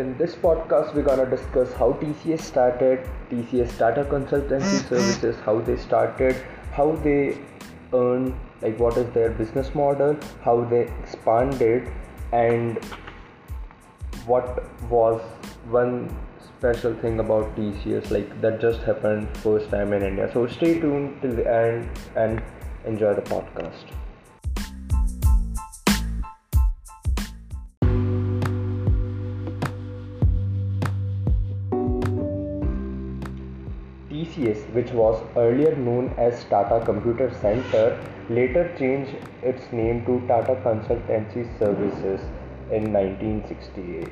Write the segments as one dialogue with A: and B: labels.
A: In this podcast, we're gonna discuss how TCS started, TCS Tata Consultancy mm-hmm. Services, how they started, how they earn, like what is their business model, how they expanded, and what was one special thing about TCS like that just happened first time in India. So stay tuned till the end and enjoy the podcast. TCS, which was earlier known as Tata Computer Center, later changed its name to Tata Consultancy Services in 1968.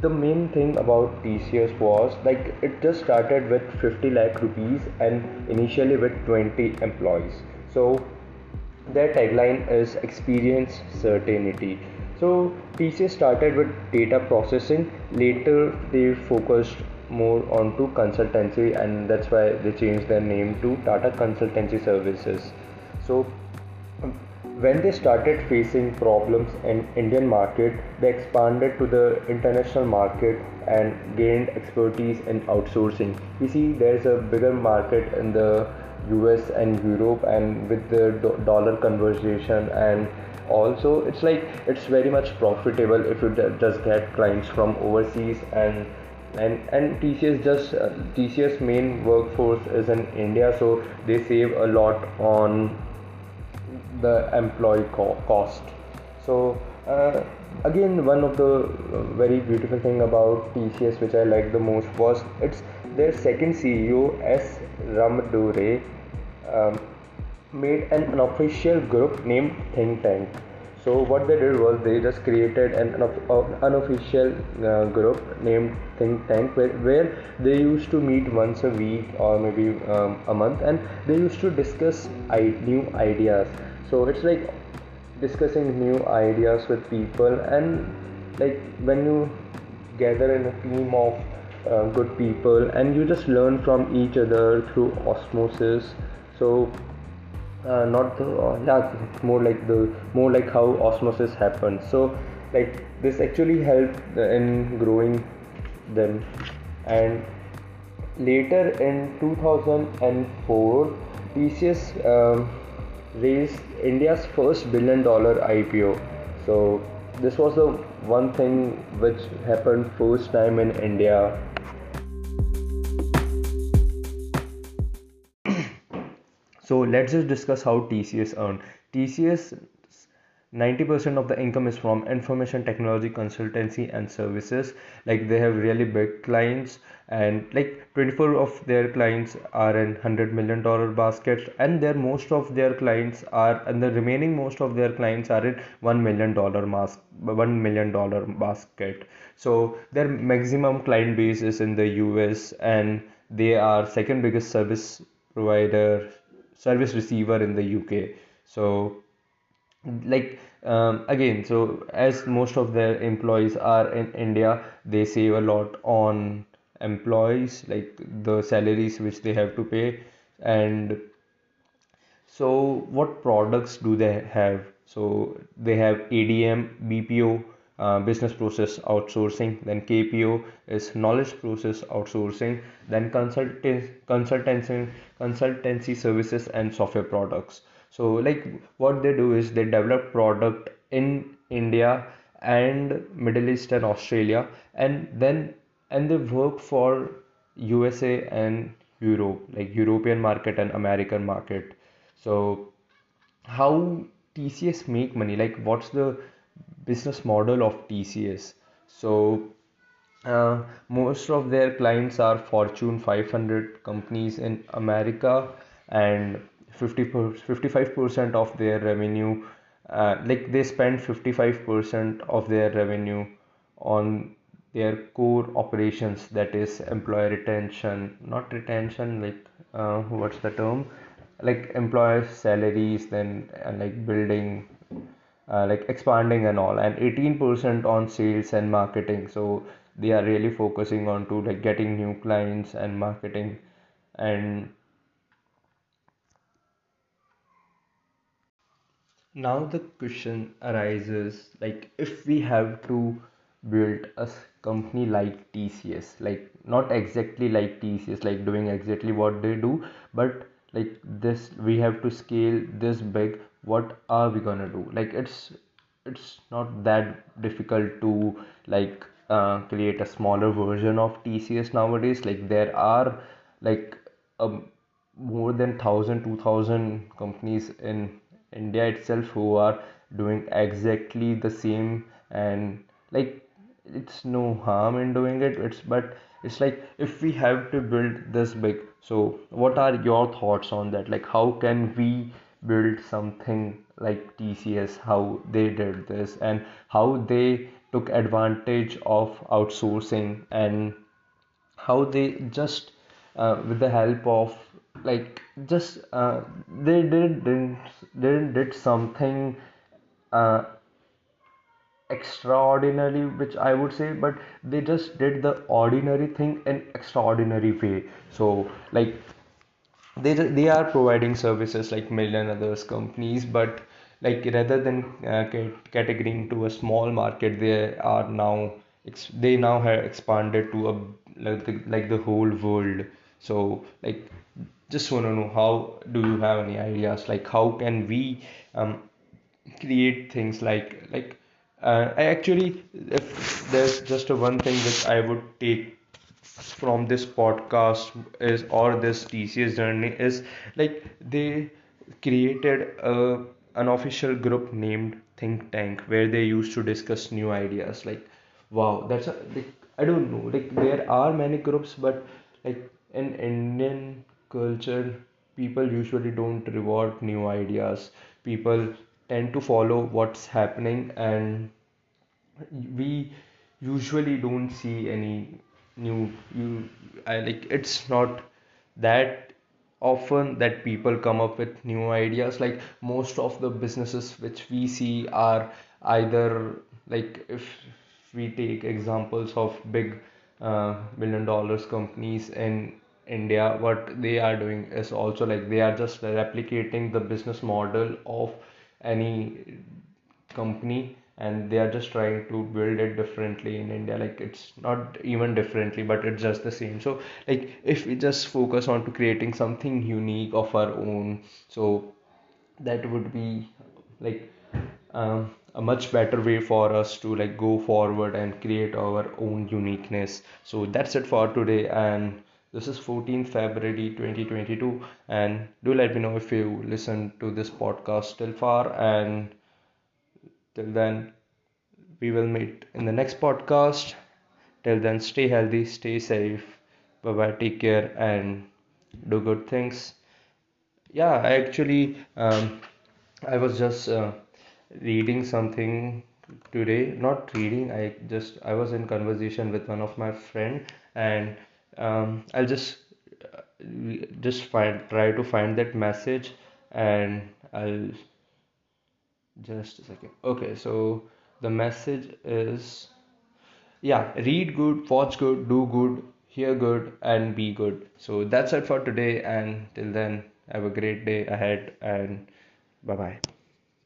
A: The main thing about TCS was like it just started with 50 lakh rupees and initially with 20 employees. So their tagline is experience certainty. So TCS started with data processing. Later they focused more onto consultancy and that's why they changed their name to Tata Consultancy Services. So um, when they started facing problems in Indian market, they expanded to the international market and gained expertise in outsourcing. We see there's a bigger market in the US and Europe and with the dollar conversation and also it's like it's very much profitable if you just get clients from overseas and and and TCS just uh, TCS main workforce is in India so they save a lot on the employee co- cost. So uh, again one of the uh, very beautiful thing about TCS which I like the most was it's their second CEO S. Ramadorai um, made an unofficial group named Think Tank so what they did was they just created an unofficial uh, group named Think Tank where, where they used to meet once a week or maybe um, a month and they used to discuss I- new ideas. So it's like discussing new ideas with people and like when you gather in a team of uh, good people and you just learn from each other through osmosis. So uh, not the uh, yeah more like the more like how osmosis happens. So like this actually helped in growing them. And later in 2004 tcs um, raised india's first billion dollar ipo so this was the one thing which happened first time in india So let's just discuss how TCS earned. TCS 90% of the income is from information technology consultancy and services like they have really big clients and like 24 of their clients are in 100 million dollar basket and their most of their clients are and the remaining most of their clients are in 1 million dollar mask 1 million dollar basket so their maximum client base is in the US and they are second biggest service provider service receiver in the UK. So, like um, again, so as most of their employees are in India, they save a lot on employees, like the salaries which they have to pay, and so what products do they have? So they have ADM, BPO, uh, business process outsourcing then kpo is knowledge process outsourcing then consultancy consultancy consultancy services and software products. So like what they do is they develop product in india and middle east and australia and then and they work for usa and europe like european market and american market. So how tcs make money? Like what's the business model of TCS. So uh, most of their clients are Fortune 500 companies in America, and 50 55% of their revenue, uh, like they spend 55% of their revenue on their core operations, that is employee retention, not retention, like uh, what's the term, like employer salaries, then uh, like building uh, like expanding and all and 18% on sales and marketing. So they are really focusing on to like getting new clients and marketing. And now the question arises like if we have to build a company like TCS like not exactly like TCS like doing exactly what they do but like this we have to scale this big what are we gonna do? Like it's it's not that difficult to like uh, create a smaller version of TCS nowadays. Like there are like um, more than 1000 2000 companies in India itself who are doing exactly the same. And like it's no harm in doing it. It's but it's like if we have to build this big so what are your thoughts on that? Like how can we build something like TCS how they did this and how they took advantage of outsourcing and how they just uh, with the help of like just uh, they did didn't, didn't did something uh, extraordinary which i would say but they just did the ordinary thing in extraordinary way. So like they they are providing services like million others companies but like rather than uh, categorizing to a small market they are now they now have expanded to a like the, like the whole world. So like just want to know how do you have any ideas? Like how can we um, create things like like uh, I actually, if there's just a one thing that I would take from this podcast is or this TCS journey is like they created a an official group named Think Tank where they used to discuss new ideas. Like, wow, that's a like I don't know. Like there are many groups, but like in Indian culture, people usually don't reward new ideas. People tend to follow what's happening and we usually don't see any new you I like it's not that often that people come up with new ideas. Like most of the businesses which we see are either like if we take examples of big uh, billion dollars companies in India what they are doing is also like they are just replicating the business model of any company and they are just trying to build it differently in India. Like it's not even differently but it's just the same. So like if we just focus on to creating something unique of our own so that would be like um, a much better way for us to like go forward and create our own uniqueness. So that's it for today and this is 14th february 2022 and do let me know if you listen to this podcast till far and till then we will meet in the next podcast. Till then stay healthy stay safe. Bye bye take care and do good things. Yeah i actually um, i was just uh, reading something today. Not reading i just i was in conversation with one of my friend and um, i'll just uh, just find try to find that message and i'll just a second. Okay so the message is yeah read good watch good do good hear good and be good. So that's it for today and till then have a great day ahead and bye bye